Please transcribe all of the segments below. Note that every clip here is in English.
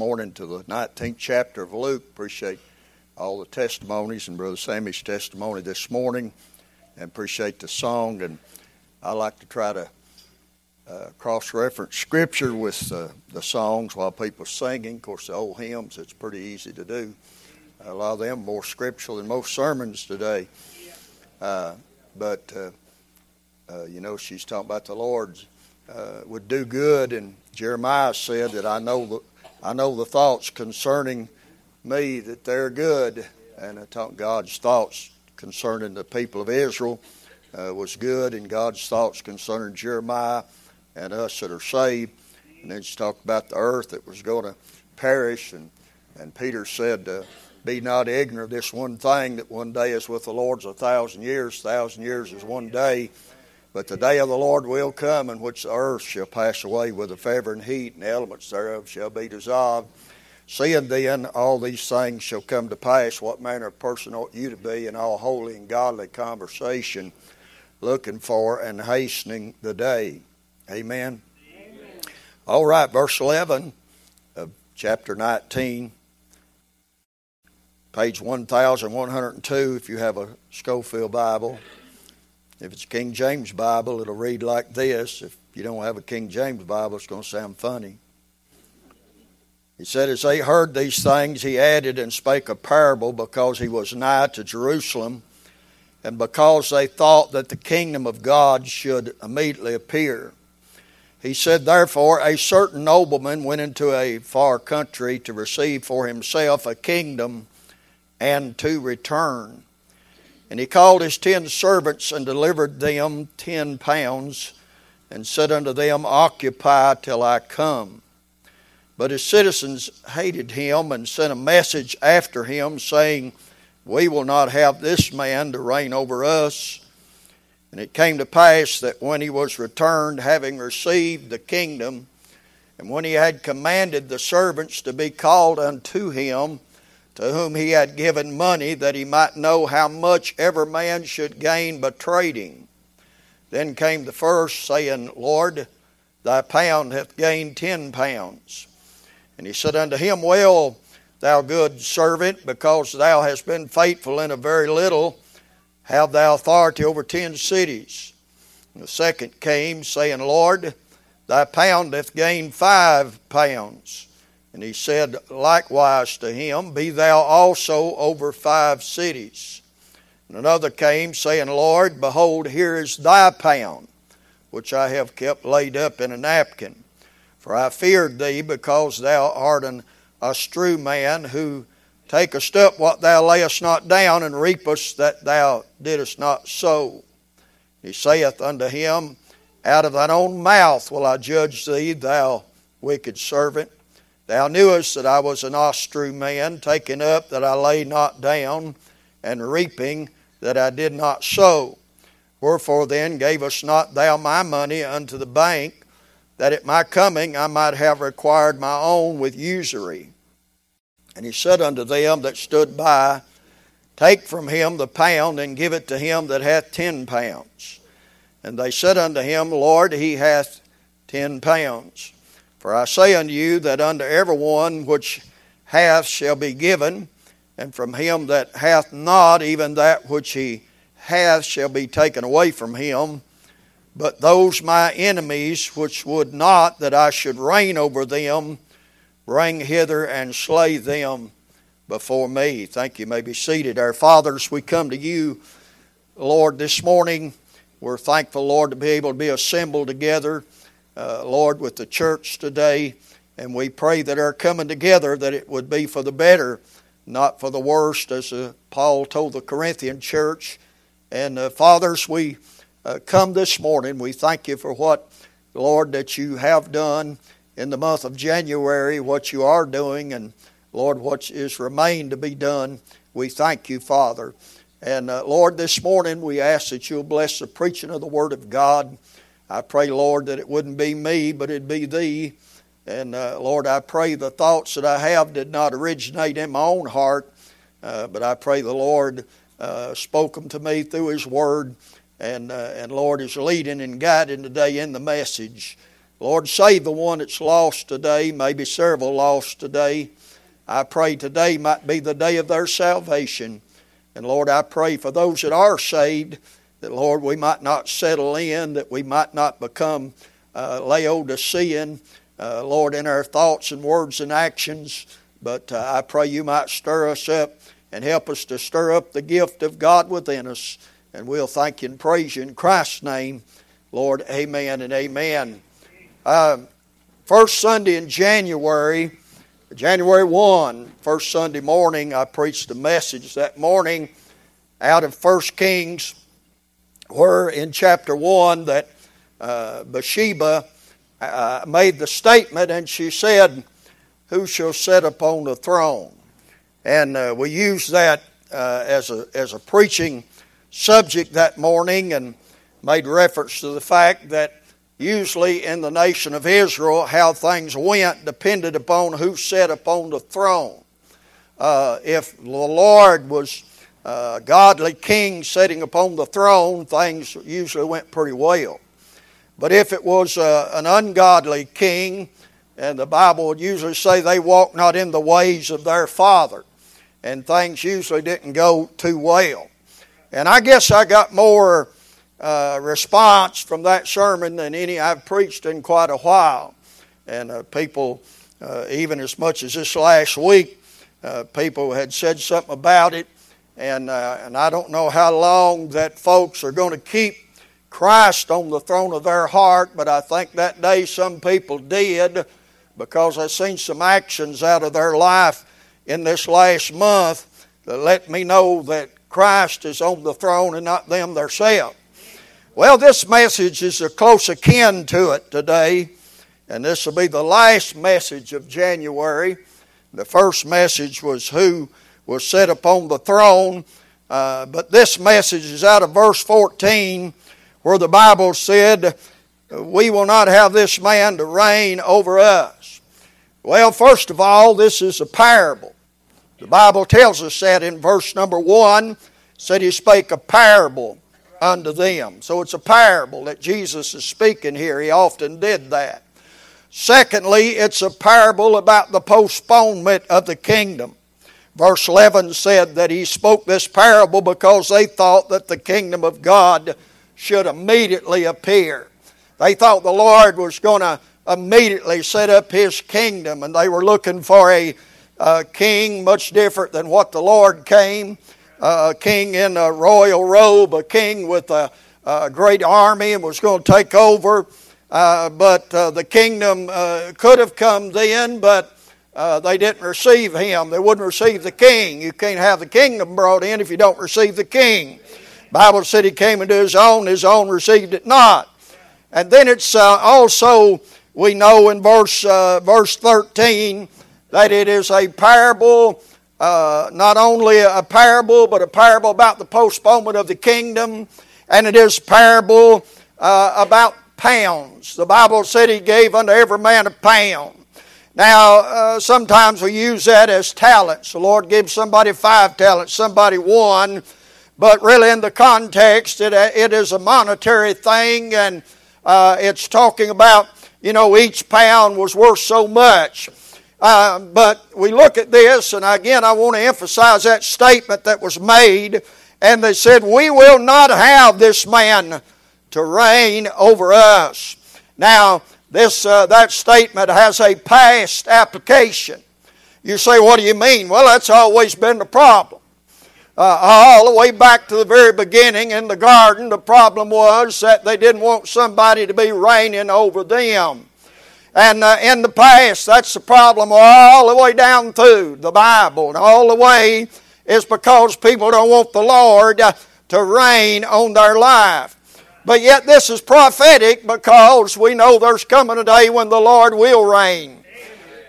morning to the 19th chapter of Luke. Appreciate all the testimonies and Brother Sammy's testimony this morning, and appreciate the song. And I like to try to uh, cross-reference Scripture with uh, the songs while people are singing. Of course, the old hymns it's pretty easy to do. A lot of them more scriptural than most sermons today. Uh, but uh, uh, you know, she's talking about the Lord's uh, would do good, and Jeremiah said that I know I know the thoughts concerning me that they're good, and I thought God's thoughts concerning the people of Israel uh, was good, and God's thoughts concerning Jeremiah and us that are saved. And then she talked about the earth that was going to perish, and and Peter said, uh, "Be not ignorant of this one thing that one day is with the Lord's a thousand years, thousand years is one day." But the day of the Lord will come in which the earth shall pass away with the fervor and heat, and the elements thereof shall be dissolved. Seeing then all these things shall come to pass, what manner of person ought you to be in all holy and godly conversation, looking for and hastening the day? Amen. Amen. All right, verse 11 of chapter 19, page 1102, if you have a Scofield Bible. If it's a King James Bible, it'll read like this. If you don't have a King James Bible, it's going to sound funny. He said, As they heard these things, he added and spake a parable because he was nigh to Jerusalem, and because they thought that the kingdom of God should immediately appear. He said, Therefore, a certain nobleman went into a far country to receive for himself a kingdom and to return. And he called his ten servants and delivered them ten pounds, and said unto them, Occupy till I come. But his citizens hated him and sent a message after him, saying, We will not have this man to reign over us. And it came to pass that when he was returned, having received the kingdom, and when he had commanded the servants to be called unto him, to whom he had given money that he might know how much every man should gain by trading. Then came the first, saying, Lord, thy pound hath gained ten pounds. And he said unto him, Well, thou good servant, because thou hast been faithful in a very little, have thou authority over ten cities. And the second came, saying, Lord, thy pound hath gained five pounds. And he said likewise to him, Be thou also over five cities. And another came, saying, Lord, behold, here is thy pound, which I have kept laid up in a napkin. For I feared thee, because thou art an astrew man, who takest up what thou layest not down, and reapest that thou didst not sow. He saith unto him, Out of thine own mouth will I judge thee, thou wicked servant. Thou knewest that I was an ostrew man, taking up that I lay not down, and reaping that I did not sow. Wherefore then gavest not thou my money unto the bank, that at my coming I might have required my own with usury? And he said unto them that stood by, Take from him the pound, and give it to him that hath ten pounds. And they said unto him, Lord, he hath ten pounds. For I say unto you that unto every one which hath shall be given, and from him that hath not, even that which he hath shall be taken away from him. But those my enemies which would not that I should reign over them, bring hither and slay them before me. Thank you. you may be seated. Our fathers, we come to you, Lord, this morning. We're thankful, Lord, to be able to be assembled together uh, Lord, with the church today. And we pray that our coming together, that it would be for the better, not for the worst, as uh, Paul told the Corinthian church. And uh, fathers, we uh, come this morning. We thank you for what, Lord, that you have done in the month of January, what you are doing, and Lord, what is remained to be done. We thank you, Father. And uh, Lord, this morning we ask that you'll bless the preaching of the Word of God. I pray, Lord, that it wouldn't be me, but it'd be Thee. And uh, Lord, I pray the thoughts that I have did not originate in my own heart, uh, but I pray the Lord uh, spoke them to me through His Word. And, uh, and Lord is leading and guiding today in the message. Lord, save the one that's lost today, maybe several lost today. I pray today might be the day of their salvation. And Lord, I pray for those that are saved that, Lord, we might not settle in, that we might not become uh, Laodicean, uh, Lord, in our thoughts and words and actions. But uh, I pray you might stir us up and help us to stir up the gift of God within us. And we'll thank you and praise you in Christ's name. Lord, amen and amen. Uh, first Sunday in January, January 1, first Sunday morning, I preached a message that morning out of 1 Kings, where in chapter 1 that uh, Bathsheba uh, made the statement and she said, Who shall sit upon the throne? And uh, we used that uh, as, a, as a preaching subject that morning and made reference to the fact that usually in the nation of Israel, how things went depended upon who sat upon the throne. Uh, if the Lord was godly king sitting upon the throne, things usually went pretty well. But if it was uh, an ungodly king, and the Bible would usually say they walked not in the ways of their father, and things usually didn't go too well. And I guess I got more uh, response from that sermon than any I've preached in quite a while. And uh, people, uh, even as much as this last week, uh, people had said something about it. And, uh, and I don't know how long that folks are going to keep Christ on the throne of their heart, but I think that day some people did because I've seen some actions out of their life in this last month that let me know that Christ is on the throne and not them themselves. Well, this message is a close akin to it today, and this will be the last message of January. The first message was who was set upon the throne, uh, but this message is out of verse 14 where the Bible said, We will not have this man to reign over us. Well, first of all, this is a parable. The Bible tells us that in verse number one, said he spake a parable unto them. So it's a parable that Jesus is speaking here. He often did that. Secondly, it's a parable about the postponement of the kingdom. Verse 11 said that he spoke this parable because they thought that the kingdom of God should immediately appear. They thought the Lord was going to immediately set up his kingdom, and they were looking for a uh, king much different than what the Lord came. A king in a royal robe, a king with a, a great army, and was going to take over. Uh, but uh, the kingdom uh, could have come then, but uh, they didn't receive him. They wouldn't receive the king. You can't have the kingdom brought in if you don't receive the king. Bible said he came into his own, his own received it not. And then it's uh, also, we know in verse, uh, verse 13 that it is a parable, uh, not only a parable, but a parable about the postponement of the kingdom. And it is parable uh, about pounds. The Bible said he gave unto every man a pound. Now, uh, sometimes we use that as talents. The Lord gives somebody five talents, somebody one but really, in the context, it, it is a monetary thing, and uh, it's talking about, you know, each pound was worth so much. Uh, but we look at this, and again, I want to emphasize that statement that was made. And they said, We will not have this man to reign over us. Now, this, uh, that statement has a past application. You say, What do you mean? Well, that's always been the problem uh, all the way back to the very beginning in the garden, the problem was that they didn't want somebody to be reigning over them. And uh, in the past, that's the problem all the way down through the Bible. And all the way is because people don't want the Lord uh, to reign on their life. But yet, this is prophetic because we know there's coming a day when the Lord will reign.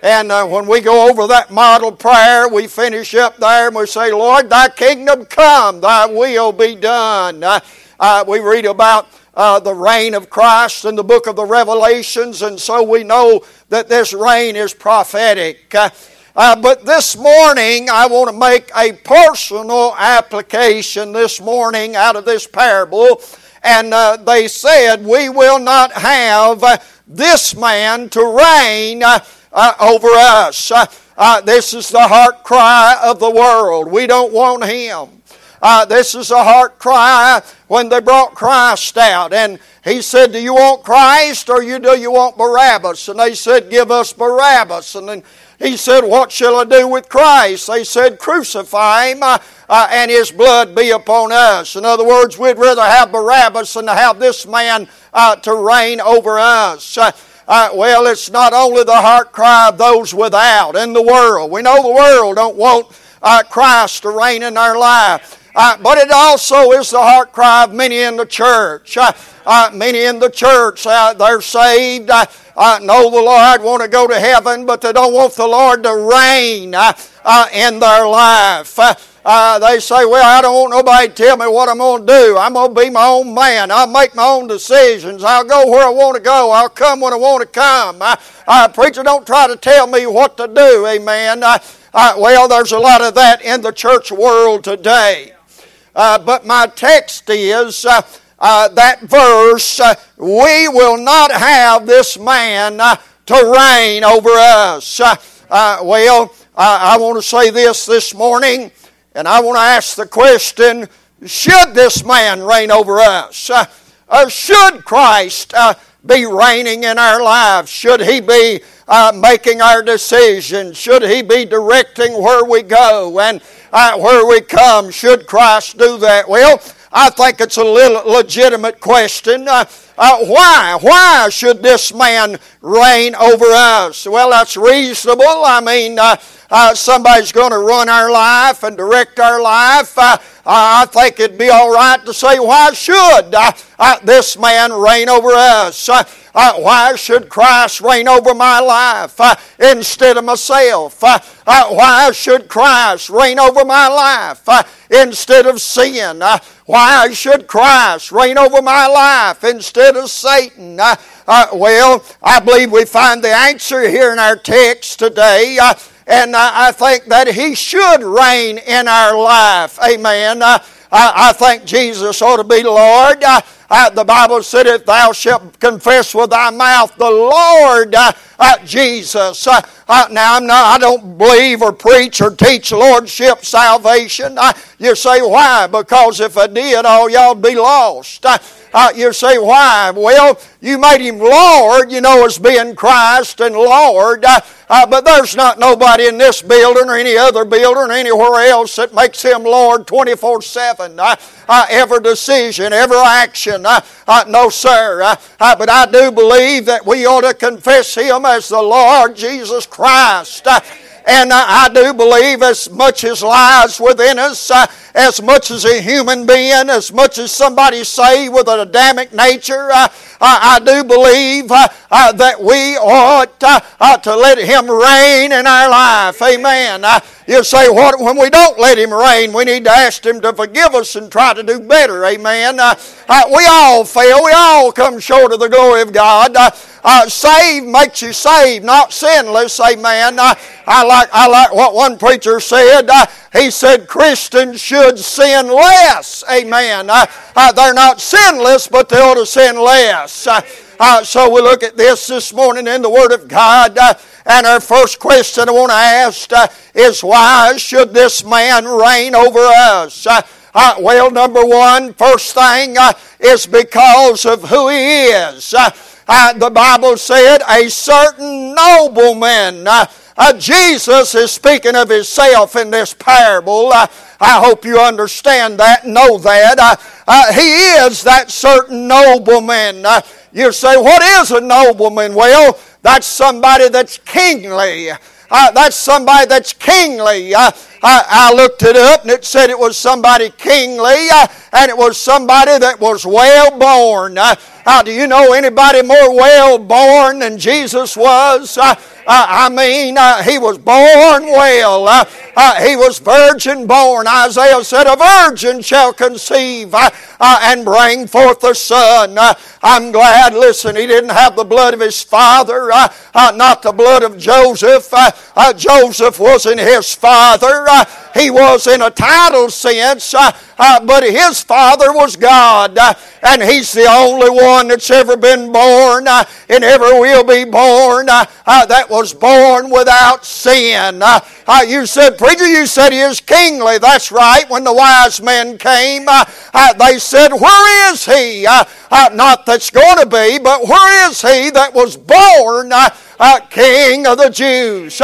And uh, when we go over that model prayer, we finish up there and we say, Lord, thy kingdom come, thy will be done. Uh, uh, we read about uh, the reign of Christ in the book of the Revelations, and so we know that this reign is prophetic. Uh, uh, but this morning, I want to make a personal application this morning out of this parable and uh, they said, We will not have uh, this man to reign uh, uh, over us. Uh, this is the heart cry of the world. We don't want him. this is a heart cry when they brought Christ out. And he said, Do you want Christ or you, do you want Barabbas? And they said, Give us Barabbas. And then he said, What shall I do with Christ? They said, Crucify him uh, uh, and his blood be upon us. In other words, we'd rather have Barabbas than to have this man uh, to reign over us. Uh, uh, well, it's not only the heart cry of those without in the world. We know the world don't want uh, Christ to reign in their life. Uh, but it also is the heart cry of many in the church. Uh, uh, many in the church, uh, they're saved, uh, uh, know the Lord, want to go to heaven, but they don't want the Lord to reign in their life. they say, Well, I don't want nobody to tell me what I'm going to do. I'm going to be my own man. I'll make my own decisions. I'll go where I want to go. I'll come when I want to come. preacher, don't try to tell me what to do. Amen. well, there's a lot of that in the church world today. Uh, but my text is uh, uh, that verse uh, we will not have this man uh, to reign over us. Well, I want to say this this morning, and I want to ask the question should this man reign over us? or should Christ be reigning in our lives? Should he be making our decisions? Should he be directing where we go? And uh, where we come. Should Christ do that? Well, I think it's a legitimate question. Uh, uh, why? Why should this man reign over us? Well, that's reasonable. I mean, uh, uh somebody's going to run our life and direct our life. Uh, I think it'd be all right to say, why should uh, this man reign over us? Uh, why should Christ reign over my life uh, instead of myself? Uh, uh why should Christ reign over my life uh, instead of sin? Uh, why should Christ reign over my life instead of Satan? well, I believe we find the answer here in our text today. Uh, and I think that He should reign in our life. Amen. Uh, I think Jesus ought to be Lord. Uh, Uh, the Bible said, If thou shalt confess with thy mouth the Lord uh, uh, Jesus. Uh, uh, now, I'm not, I don't believe or preach or teach Lordship salvation. Uh, you say, why? Because if I did, all y'all'd be lost. you say, why? Well, you made him Lord, you know, as being Christ and Lord. Uh, but there's not nobody in this building or any other building or anywhere else that makes him Lord 24 7. Uh, uh, every decision, every action. Uh, uh, no, sir. Uh, but I do believe that we ought to confess him as the Lord Jesus Christ. And I do believe as much as lies within us, uh, as much as a human being, as much as somebody say with an Adamic nature, uh, I, I, do believe uh, uh that we ought uh, uh, to let Him reign in our life. Amen. you say, what, when we don't let Him reign, we need to ask Him to forgive us and try to do better. Amen. we all fail. We all come short of the glory of God. Uh, saved makes you saved, not sinless. Amen. Uh, I like I like what one preacher said. Uh, he said Christians should sin less. Amen. Uh, uh, they're not sinless, but they ought to sin less. Uh, so we look at this this morning in the Word of God. and our first question I want to ask is why should this man reign over us? Uh, well, number one, first thing uh, is because of who he is. Uh, uh, the Bible said, a certain nobleman. Uh, uh, Jesus is speaking of himself in this parable. Uh, I hope you understand that, know that. Uh, uh, he is that certain nobleman. you say, what is a nobleman? Well, that's somebody that's kingly. that's somebody that's kingly. I, I, looked it up and it said it was somebody kingly and it was somebody that was well born. Uh, do you know anybody more well born than Jesus was? Uh, I mean, uh, he was born well. Uh, uh, he was virgin born. Isaiah said, A virgin shall conceive uh, uh, and bring forth a son. I'm glad, listen, he didn't have the blood of his father, not the blood of Joseph. Joseph wasn't his father. He was in a title sense, uh, uh, but his father was God. Uh, and he's the only one that's ever been born uh, and ever will be born uh, that was born without sin. you said, Preacher, you said he is kingly. That's right. When the wise men came, they said, Where is he? not that's going to be, but where is he that was born king of the Jews?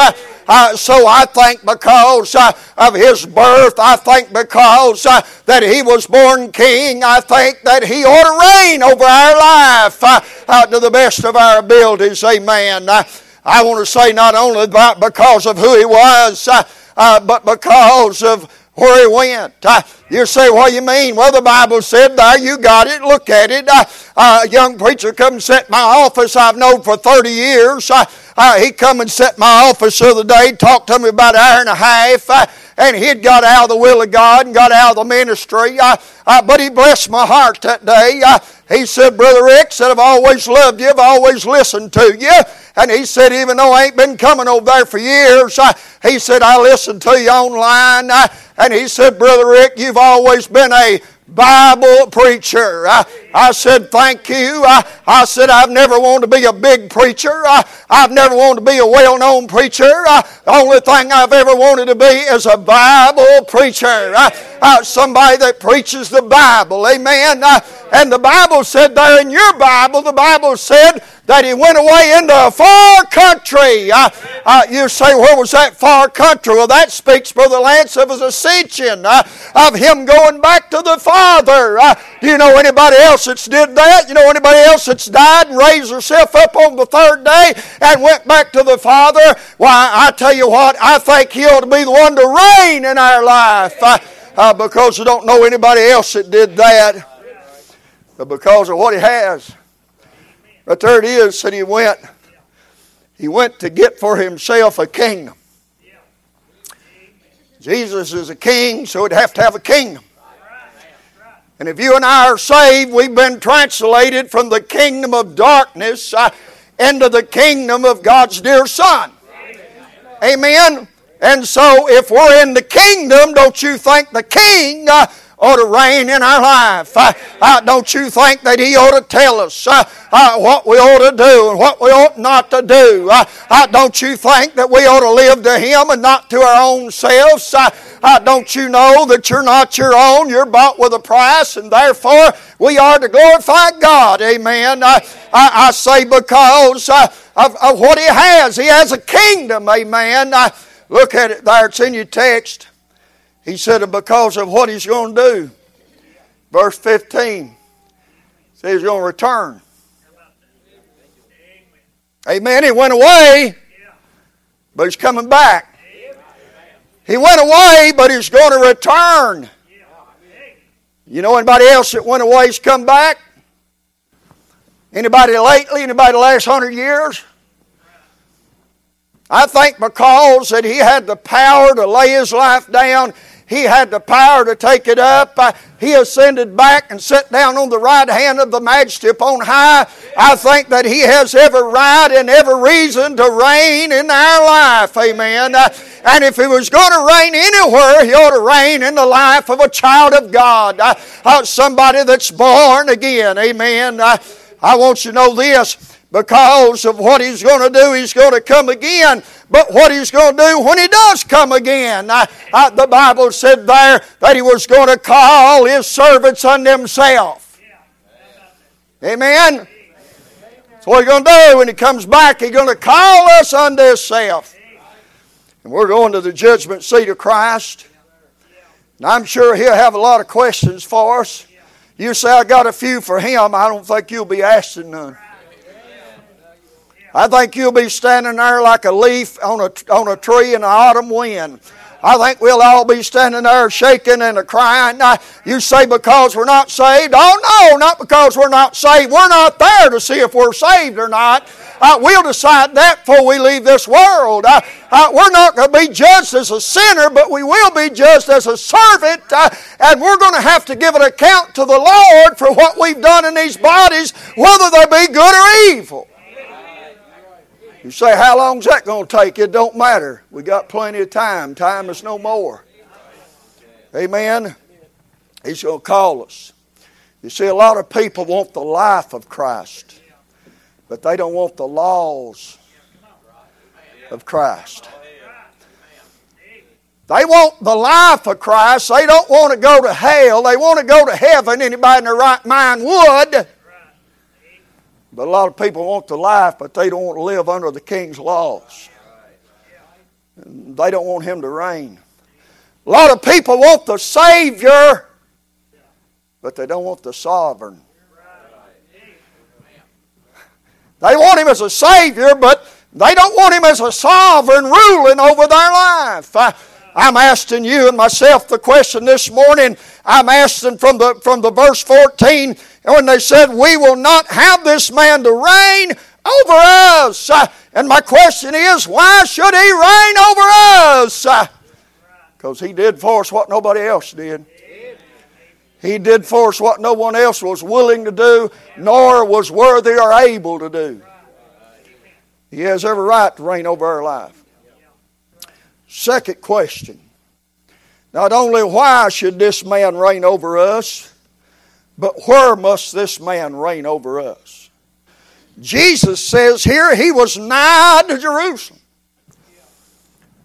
Uh, so I think because uh, of his birth, I think because uh, that he was born king, I think that he ought to reign over our life uh, uh, to the best of our abilities. Amen. Uh, I want to say not only about because of who he was, but because of where he went. Uh, you say, what do you mean? Well, the Bible said there, you got it, look at it. Uh, uh, a young preacher come and set my office I've known for 30 years. Uh, he come and set my office the other day, talked to me about an hour and a half, uh, and he'd got out of the will of God and got out of the ministry. but he blessed my heart that day. he said, Brother Rick, said, I've always loved you, I've always listened to you. And he said, even though I ain't been coming over there for years, he said, I listened to you online. and he said, Brother Rick, you've always been a Bible preacher. I, I said, Thank you. I, I, said, I've never wanted to be a big preacher. I, I've never wanted to be a well known preacher. I, the only thing I've ever wanted to be is a Bible preacher. I, I, somebody that preaches the Bible. Amen. and the Bible said there in your Bible, the Bible said, that he went away into a far country. You say, where was that far country? Well, that speaks, Brother Lance, of his ascension, uh, of him going back to the Father. Uh, do you know anybody else that's did that? You know anybody else that's died and raised herself up on the third day and went back to the Father? Why, I tell you what, I think he ought to be the one to reign in our life uh, uh, because I don't know anybody else that did that. But because of what he has. But there it is, said he went. He went to get for himself a kingdom. Jesus is a king, so he'd have to have a kingdom. And if you and I are saved, we've been translated from the kingdom of darkness uh, into the kingdom of God's dear Son. Amen. And so, if we're in the kingdom, don't you think the king uh, ought to reign in our life. Uh, uh, don't you think that He ought to tell us uh, uh what we ought to do and what we ought not to do? Uh, uh, don't you think that we ought to live to Him and not to our own selves? don't you know that you're not your own? You're bought with a price, and therefore we are to glorify God. Amen. I, I say because of, of, what He has. He has a kingdom. Amen. look at it there. It's in your text. He said, because of what he's going to do. Verse 15 says he's going to return. Amen. He went away, but he's coming back. He went away, but he's going to return. You know anybody else that went away has come back? Anybody lately? Anybody the last hundred years? I think because that he had the power to lay his life down he had the power to take it up. He ascended back and sat down on the right hand of the majesty upon high. I think that He has every right and every reason to reign in our life. Amen. Uh, and if He was going to reign anywhere, He ought to reign in the life of a child of God, uh, uh somebody that's born again. Amen. I want you to know this because of what he's going to do. He's going to come again. But what he's going to do when he does come again, uh, uh, the Bible said there that he was going to call his servants unto himself. Amen. That's what he's going to do when he comes back. He's going to call us unto himself. And we're going to the judgment seat of Christ. And I'm sure he'll have a lot of questions for us. You say, I got a few for him. I don't think you'll be asking none. I think you'll be standing there like a leaf on a, on a tree in the autumn wind. I think we'll all be standing there shaking and crying. Now, you say because we're not saved? Oh, no, not because we're not saved. We're not there to see if we're saved or not. Uh, we'll decide that before we leave this world. Uh, uh, we're not going to be judged as a sinner, but we will be judged as a servant, uh, and we're going to have to give an account to the Lord for what we've done in these bodies, whether they be good or evil. You say, how long's that going to take? It don't matter. We got plenty of time. Time is no more. Amen. He's going to call us. You see, a lot of people want the life of Christ, but they don't want the laws of Christ. They want the life of Christ. They don't want to go to hell. They want to go to heaven. Anybody in their right mind would. But a lot of people want the life, but they don't want to live under the king's laws. They don't want him to reign. A lot of people want the Savior, but they don't want the sovereign. They want him as a Savior, but they don't want him as a sovereign ruling over their life. I'm asking you and myself the question this morning. I'm asking from the, from the verse 14, when they said, We will not have this man to reign over us. And my question is, why should he reign over us? Because he did for us what nobody else did. He did for us what no one else was willing to do, nor was worthy or able to do. He has every right to reign over our life. Second question Not only why should this man reign over us, but where must this man reign over us? Jesus says here he was nigh to Jerusalem.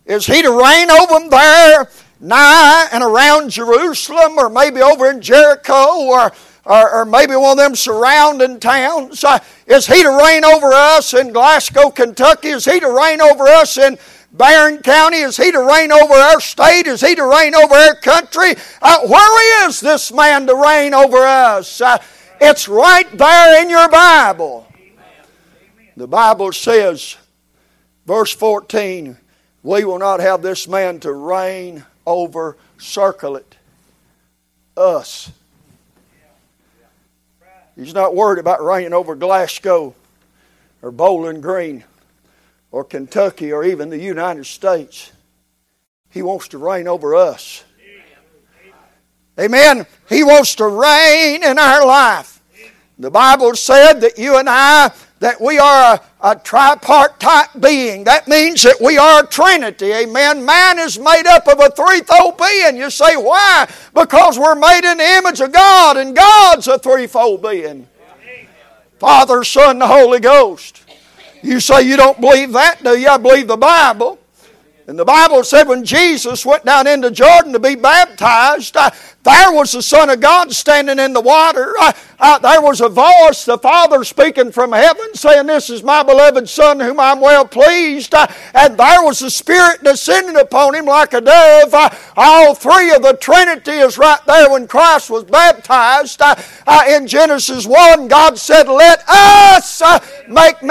Is he to reign over them there, nigh and around Jerusalem, or maybe over in Jericho, or, or, or maybe one of them surrounding towns? Uh, is he to reign over us in Glasgow, Kentucky? Is he to reign over us in Barren County? Is he to reign over our state? Is he to reign over our country? Uh, where is this man to reign over us? Uh, it's right there in your Bible. The Bible says, verse 14, we will not have this man to reign over, circle it, us. He's not worried about reigning over Glasgow or Bowling Green or Kentucky or even the United States. He wants to reign over us. Amen. He wants to reign in our life. The Bible said that you and I, that we are a, a tripartite being. That means that we are a trinity. Amen. Man is made up of a threefold being. You say, why? Because we're made in the image of God, and God's a threefold being. Father, Son, the Holy Ghost. You say you don't believe that, do you? I believe the Bible. And the Bible said when Jesus went down into Jordan to be baptized, uh, there was the Son of God standing in the water. Uh, uh, there was a voice, the Father speaking from heaven, saying, This is my beloved Son, whom I'm well pleased. And there was the Spirit descending upon him like a dove. All three of the Trinity is right there when Christ was baptized. In Genesis 1, God said, Let us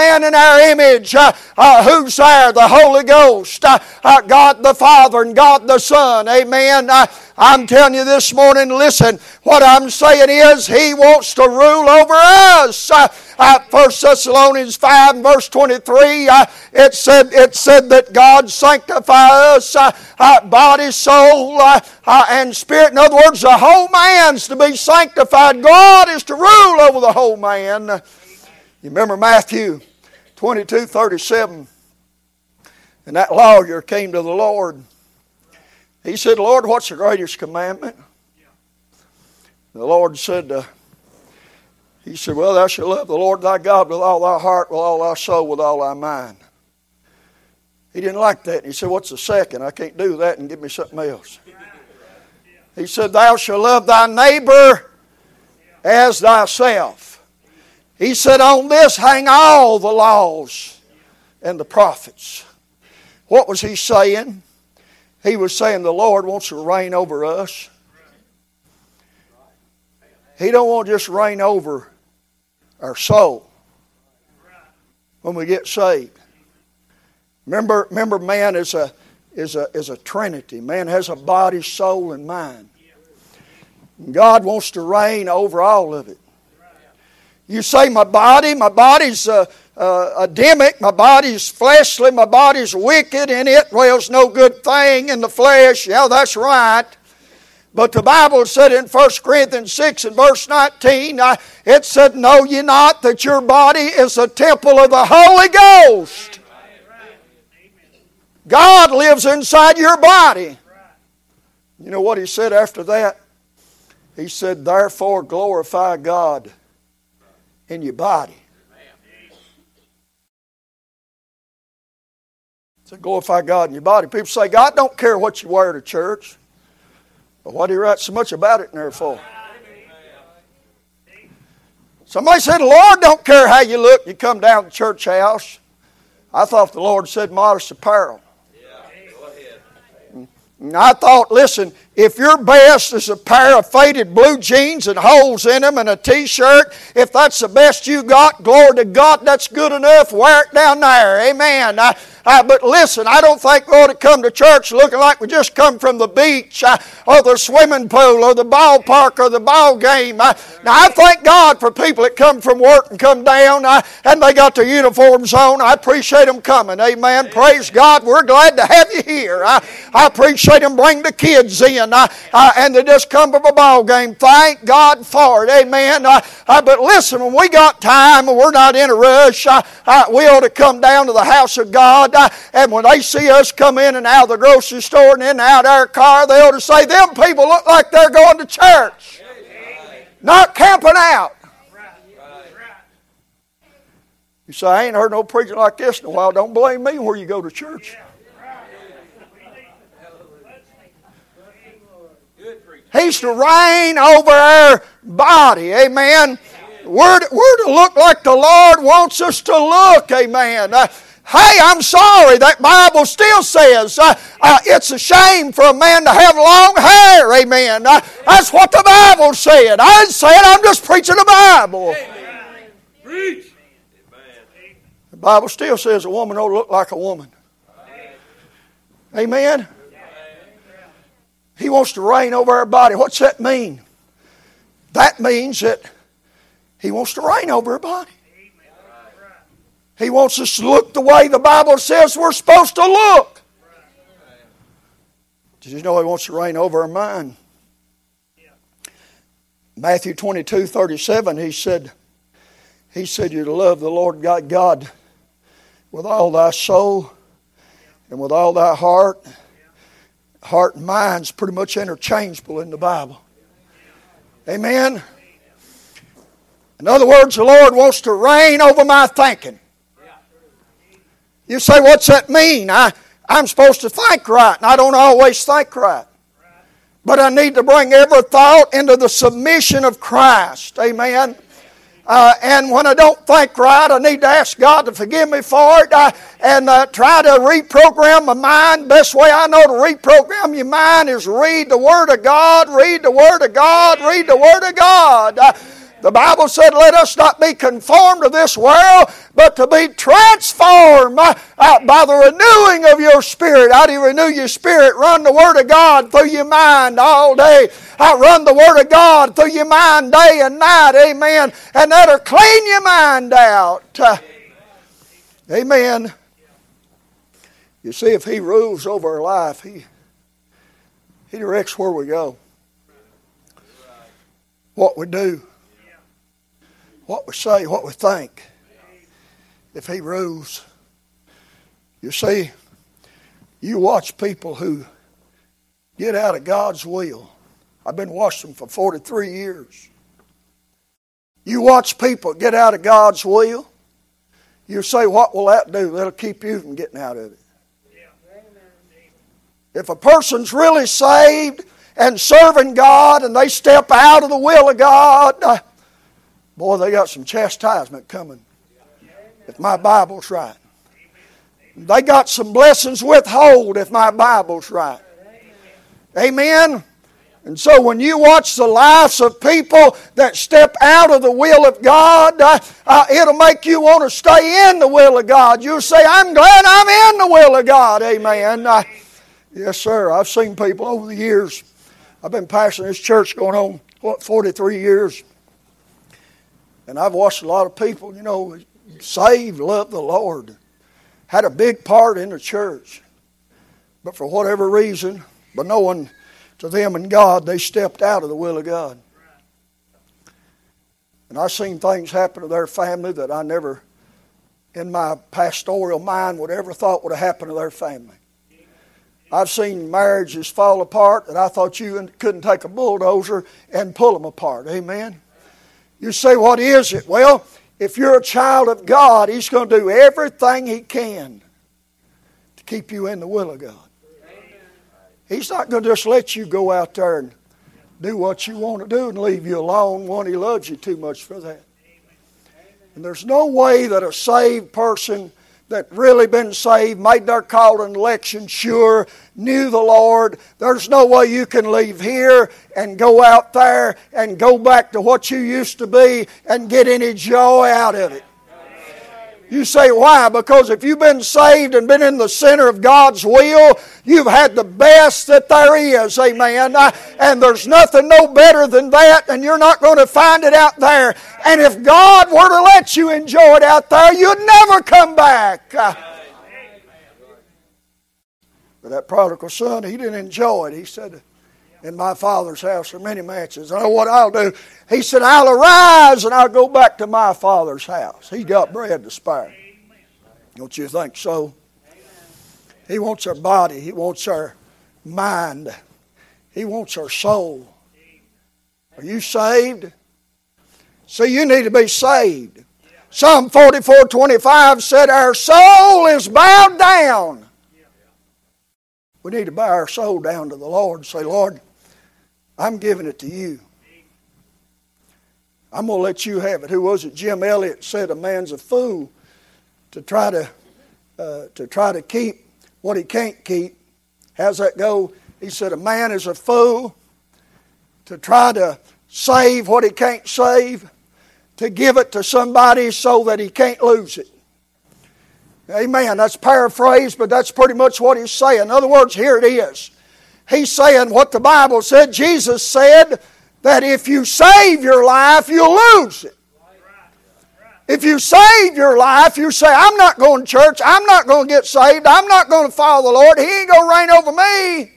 man in our image. who's there? The Holy Ghost. God the Father and God the Son. Amen. I'm telling you this morning, listen, what I'm saying is He wants to rule over us. Uh, uh, 1 Thessalonians 5 verse 23, uh, it, said, it said that God sanctify us, uh, uh body, soul, uh, uh, and spirit. In other words, the whole man's to be sanctified. God is to rule over the whole man. You remember Matthew 22 37. And that lawyer came to the Lord he said, Lord, what's the greatest commandment? The Lord said, uh, He said, Well, thou shalt love the Lord thy God with all thy heart, with all thy soul, with all thy mind. He didn't like that. He said, What's the second? I can't do that and give me something else. He said, Thou shalt love thy neighbor as thyself. He said, On this hang all the laws and the prophets. What was he saying? He was saying the Lord wants to reign over us. He don't want to just reign over our soul when we get saved. Remember, remember man is a, is, a, is a trinity. Man has a body, soul, and mind. God wants to reign over all of it. You say, My body, my body's uh, uh, Adamic, my body's fleshly, my body's wicked, and it dwells no good thing in the flesh. Yeah, that's right. But the Bible said in 1 Corinthians 6 and verse 19, uh, it said, Know ye not that your body is a temple of the Holy Ghost? God lives inside your body. You know what he said after that? He said, Therefore glorify God in your body. So glorify God in your body. People say, God don't care what you wear to church. But what do you write so much about it in there for? Somebody said, the Lord don't care how you look. You come down to church house. I thought the Lord said modest apparel. And I thought, listen, if your best is a pair of faded blue jeans and holes in them and a t shirt, if that's the best you got, glory to God, that's good enough. Wear it down there. Amen. I, but listen, I don't think we ought to come to church looking like we just come from the beach uh, or the swimming pool or the ballpark or the ball game. Now, I thank God for people that come from work and come down uh, and they got their uniforms on. I appreciate them coming. Amen. Praise God. We're glad to have you here. I, I appreciate them bring the kids in uh, and they just come from a ball game. Thank God for it. Amen. but listen, when we got time and we're not in a rush, we ought to come down to the house of God God. And when they see us come in and out of the grocery store and in and out our car, they ought to say, Them people look like they're going to church, not camping out. You say, I ain't heard no preaching like this in a while. Don't blame me where you go to church. He's to reign over our body. Amen. We're to, we're to look like the Lord wants us to look. Amen. Uh, Hey, I'm sorry. That Bible still says uh, uh, it's a shame for a man to have long hair. Amen. Uh, that's what the Bible said. I didn't say it. I'm just preaching the Bible. Preach. The Bible still says a woman ought to look like a woman. Amen. He wants to reign over our body. What's that mean? That means that he wants to reign over our body. He wants us to look the way the Bible says we're supposed to look. Did you know He wants to reign over our mind? Matthew 22 37, He said, He said, You're to love the Lord God, God with all thy soul and with all thy heart. Heart and mind's pretty much interchangeable in the Bible. Amen. In other words, the Lord wants to reign over my thinking. You say, what's that mean? I, I'm supposed to think right, and I don't always think right. But I need to bring every thought into the submission of Christ. Amen. Uh, and when I don't think right, I need to ask God to forgive me for it and uh, try to reprogram my mind. Best way I know to reprogram your mind is read the Word of God, read the Word of God, read the Word of God. Uh, the Bible said, Let us not be conformed to this world, but to be transformed by, uh, by the renewing of your spirit. How do you renew your spirit? Run the Word of God through your mind all day. I run the Word of God through your mind day and night. Amen. And that'll clean your mind out. Uh, amen. You see, if He rules over our life, He, he directs where we go, what we do what we say, what we think, if He rules. You see, you watch people who get out of God's will. I've been watching for 43 years. You watch people get out of God's will. You say, What will that do? That'll keep you from getting out of it. If a person's really saved and serving God and they step out of the will of God, uh, Boy, they got some chastisement coming. If my Bible's right. They got some blessings withhold if my Bible's right. Amen. And so when you watch the lives of people that step out of the will of God, uh, uh, it'll make you want to stay in the will of God. You'll say, I'm glad I'm in the will of God. Amen. Uh, yes, sir. I've seen people over the years. I've been pastoring this church going on, what, 43 years. And I've watched a lot of people, you know, saved, love the Lord, had a big part in the church. But for whatever reason, but knowing to them and God, they stepped out of the will of God. And I've seen things happen to their family that I never, in my pastoral mind, would ever thought would have happened to their family. I've seen marriages fall apart that I thought you couldn't take a bulldozer and pull them apart. Amen. You say, what is it? Well, if you're a child of God, He's going to do everything He can to keep you in the will of God. He's not going to just let you go out there and do what you want to do and leave you alone when He loves you too much for that. And there's no way that a saved person that really been saved, made their call and election sure, knew the Lord. There's no way you can leave here and go out there and go back to what you used to be and get any joy out of it. You say, why? Because if you've been saved and been in the center of God's will, you've had the best that there is. Amen. And there's nothing no better than that, and you're not going to find it out there. And if God were to let you enjoy it out there, you'd never come back. But that prodigal son, he didn't enjoy it. He said, in my father's house are many mansions. I know what I'll do. He said, I'll arise and I'll go back to my father's house. He got bread to spare. Don't you think so? He wants our body. He wants our mind. He wants our soul. Are you saved? See, you need to be saved. Psalm 44 25 said, Our soul is bowed down. We need to bow our soul down to the Lord and say, Lord, I'm giving it to you. I'm going to let you have it. Who was it? Jim Elliot said a man's a fool to try to uh, to try to keep what he can't keep. How's that go? He said a man is a fool to try to save what he can't save, to give it to somebody so that he can't lose it. Amen. That's paraphrased, but that's pretty much what he's saying. In other words, here it is. He's saying what the Bible said. Jesus said that if you save your life, you'll lose it. If you save your life, you say, I'm not going to church, I'm not going to get saved, I'm not going to follow the Lord, He ain't going to reign over me.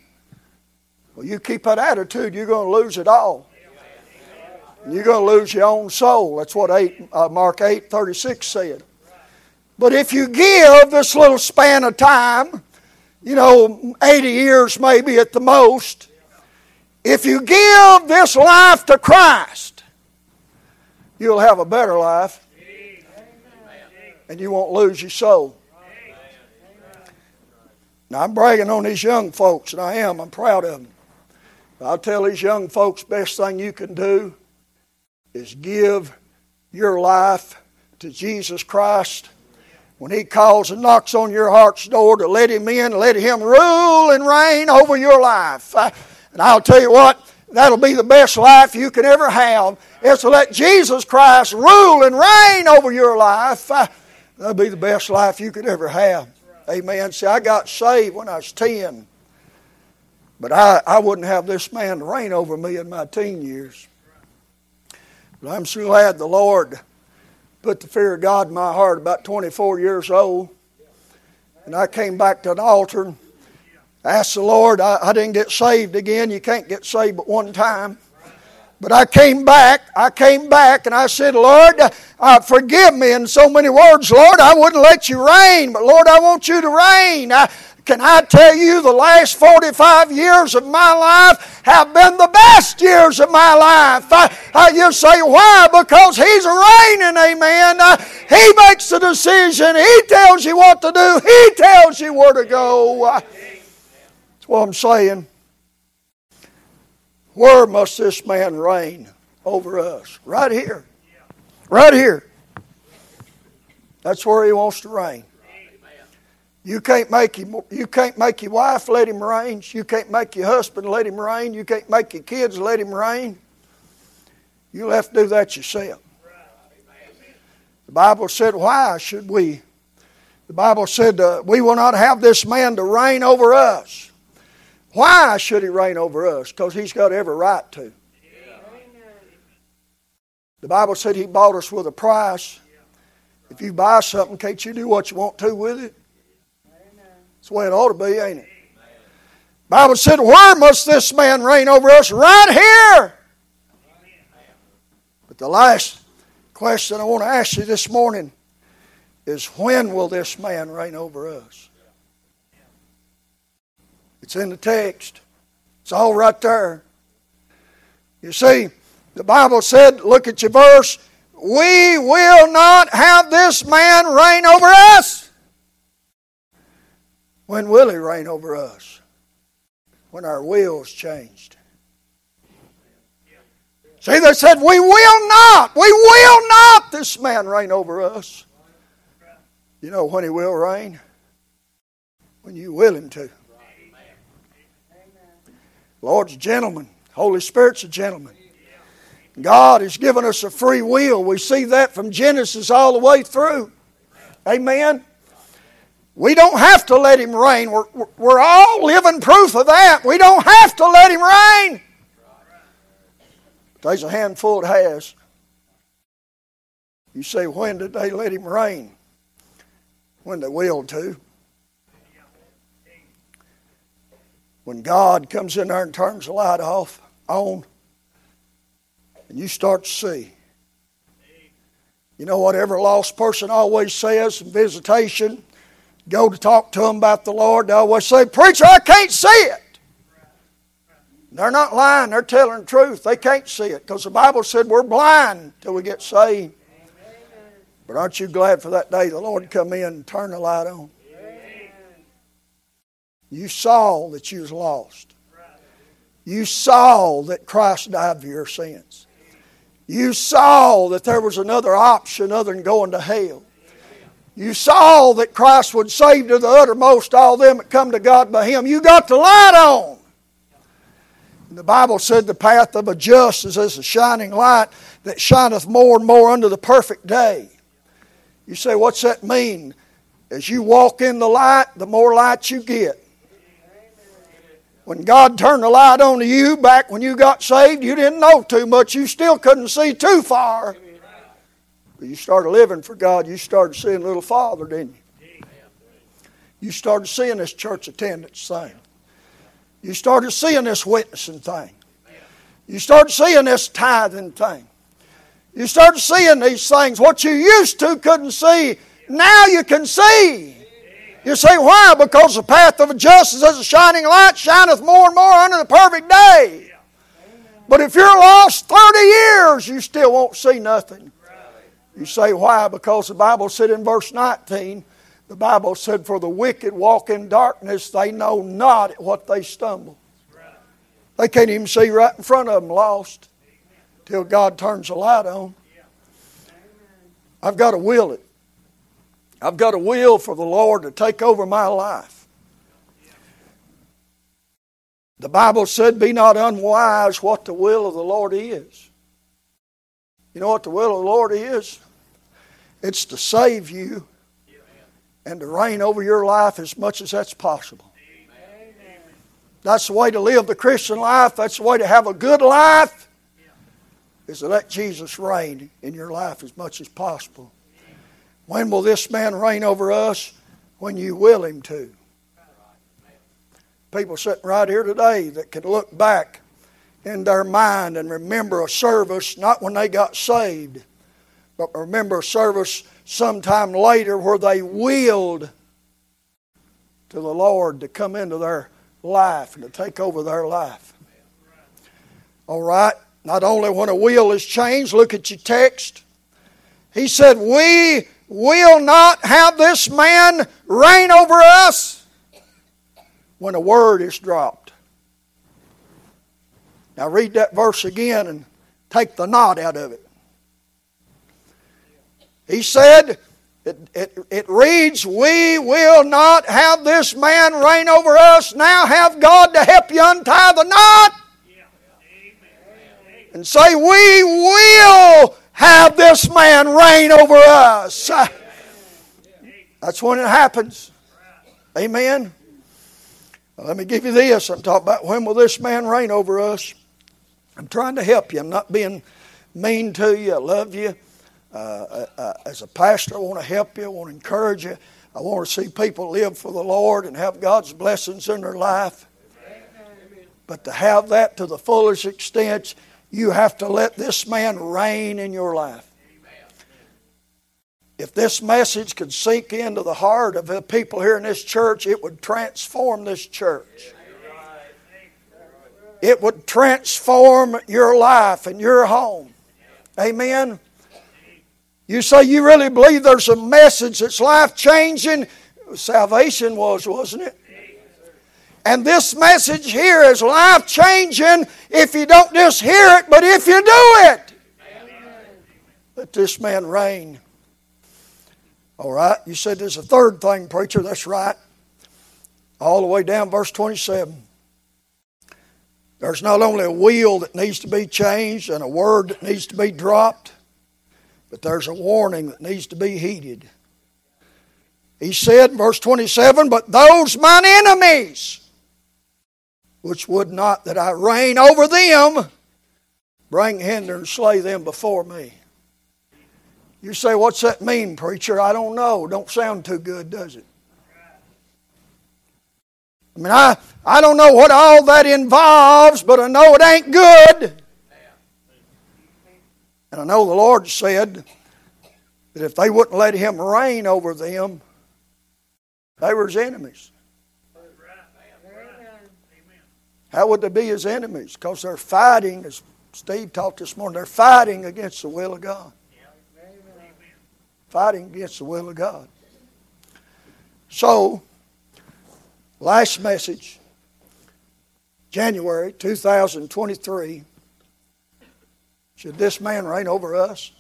Well, you keep that attitude, you're going to lose it all. You're going to lose your own soul. That's what 8, uh, Mark 8 36 said. But if you give this little span of time, you know, 80 years maybe at the most, if you give this life to Christ, you'll have a better life and you won't lose your soul. Now, I'm bragging on these young folks, and I am. I'm proud of them. I'll tell these young folks best thing you can do is give your life to Jesus Christ when He calls and knocks on your heart's door to let Him in, let Him rule and reign over your life. And I'll tell you what, that'll be the best life you can ever have, is to let Jesus Christ rule and reign over your life. That'll be the best life you could ever have. Amen. See, I got saved when I was 10, but I, I wouldn't have this man reign over me in my teen years. But I'm so glad the Lord put the fear of God in my heart about 24 years old. And I came back to an altar asked the Lord. I, I didn't get saved again. You can't get saved but one time. But I came back, I came back and I said, Lord, uh, forgive me in so many words. Lord, I wouldn't let you reign, but Lord, I want you to reign. I, can I tell you the last 45 years of my life have been the best years of my life? I, I, you say, why? Because He's reigning, amen. Uh, he makes the decision. He tells you what to do. He tells you where to go. Uh, that's what I'm saying. Where must this man reign over us? Right here. Right here. That's where he wants to reign. You can't make him, you can't make your wife let him reign. You can't make your husband let him reign. You can't make your kids let him reign. You'll have to do that yourself. The Bible said, Why should we? The Bible said, uh, We will not have this man to reign over us. Why should he reign over us? Because he's got every right to. The Bible said he bought us with a price. If you buy something, can't you do what you want to with it? That's the way it ought to be, ain't it? Bible said, Where must this man reign over us? Right here. But the last question I want to ask you this morning is when will this man reign over us? It's in the text. It's all right there. You see, the Bible said, look at your verse, we will not have this man reign over us. When will he reign over us? When our will's changed. See, they said, We will not, we will not this man reign over us. You know when he will reign? When you will him to. Lord's a gentleman. Holy Spirit's a gentleman. God has given us a free will. We see that from Genesis all the way through. Amen. We don't have to let Him reign. We're, we're all living proof of that. We don't have to let Him reign. There's a handful that has. You say, when did they let Him reign? When they willed to. When God comes in there and turns the light off, on, and you start to see. You know what every lost person always says in visitation? Go to talk to them about the Lord. They always say, Preacher, I can't see it. They're not lying, they're telling the truth. They can't see it because the Bible said we're blind till we get saved. But aren't you glad for that day the Lord come in and turn the light on? You saw that you was lost. You saw that Christ died for your sins. You saw that there was another option other than going to hell. You saw that Christ would save to the uttermost all them that come to God by Him. You got the light on. And the Bible said the path of a just is as a shining light that shineth more and more unto the perfect day. You say, what's that mean? As you walk in the light, the more light you get. When God turned the light on to you back when you got saved, you didn't know too much. You still couldn't see too far. You started living for God. You started seeing little Father, didn't you? You started seeing this church attendance thing. You started seeing this witnessing thing. You started seeing this tithing thing. You started seeing these things. What you used to couldn't see, now you can see. You say, why? Because the path of justice as a shining light shineth more and more under the perfect day. But if you're lost 30 years, you still won't see nothing. You say, why? Because the Bible said in verse 19, the Bible said, For the wicked walk in darkness, they know not at what they stumble. They can't even see right in front of them, lost, till God turns the light on. I've got to will it. I've got a will for the Lord to take over my life. The Bible said, Be not unwise what the will of the Lord is. You know what the will of the Lord is? It's to save you and to reign over your life as much as that's possible. That's the way to live the Christian life. That's the way to have a good life. Is to let Jesus reign in your life as much as possible. When will this man reign over us? When you will him to. People sitting right here today that can look back in their mind and remember a service, not when they got saved, but remember service sometime later where they willed to the Lord to come into their life and to take over their life. All right? Not only when a will is changed, look at your text. He said, We will not have this man reign over us when a word is dropped. Now read that verse again and take the knot out of it. He said, it, it, it reads, We will not have this man reign over us. Now have God to help you untie the knot. And say, We will have this man reign over us. That's when it happens. Amen. Well, let me give you this. I'm talking about when will this man reign over us? I'm trying to help you. I'm not being mean to you. I love you. Uh, uh, uh as a pastor, I want to help you. I want to encourage you. I want to see people live for the Lord and have God's blessings in their life. But to have that to the fullest extent, you have to let this man reign in your life. If this message could sink into the heart of the people here in this church, it would transform this church. it would transform your life and your home. Amen. You say you really believe there's a message that's life changing? Salvation was, wasn't it? And this message here is life changing if you don't just hear it, but if you do it. Let this man reign. All right, you said there's a third thing, preacher. That's right. All the way down, verse 27. There's not only a wheel that needs to be changed and a word that needs to be dropped, but there's a warning that needs to be heeded. He said in verse 27 But those mine enemies, which would not that I reign over them, bring hinder and slay them before me. You say, What's that mean, preacher? I don't know. Don't sound too good, does it? I mean, I, I don't know what all that involves, but I know it ain't good. And I know the Lord said that if they wouldn't let Him reign over them, they were His enemies. How would they be his enemies? Because they're fighting, as Steve talked this morning, they're fighting against the will of God. Fighting against the will of God. So, last message, January 2023. Should this man reign over us?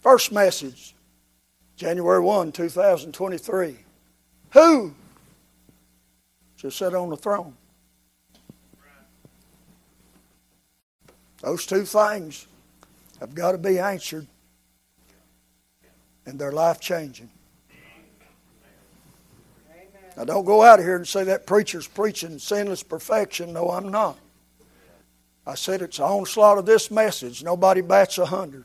First message, January 1, 2023. Who shall sit on the throne. Those two things have got to be answered, and they're life changing. Now, don't go out here and say that preacher's preaching sinless perfection. No, I'm not. I said it's the onslaught of this message. Nobody bats a hundred.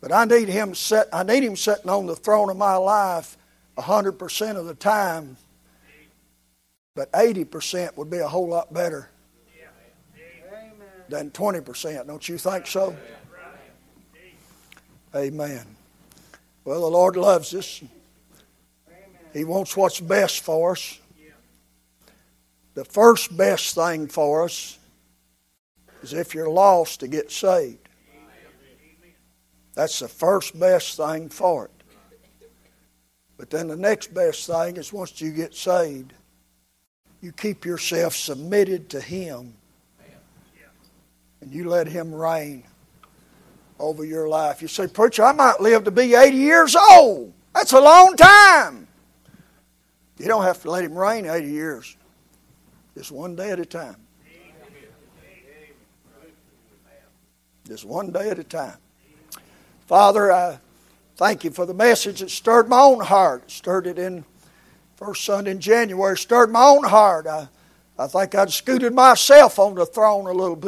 But I need him set. I need him sitting on the throne of my life hundred percent of the time but 80% would be a whole lot better than 20%. Don't you think so? Amen. Well, the Lord loves us. He wants what's best for us. The first best thing for us is if you're lost to get saved. That's the first best thing for it. But then the next best thing is once you get saved, you keep yourself submitted to Him and you let Him reign over your life. You say, Preacher, I might live to be 80 years old. That's a long time. You don't have to let Him reign 80 years, just one day at a time. Just one day at a time. Father, I thank you for the message that stirred my own heart, stirred it in First Sunday in January stirred my own heart. I, I think I'd scooted myself on the throne a little bit.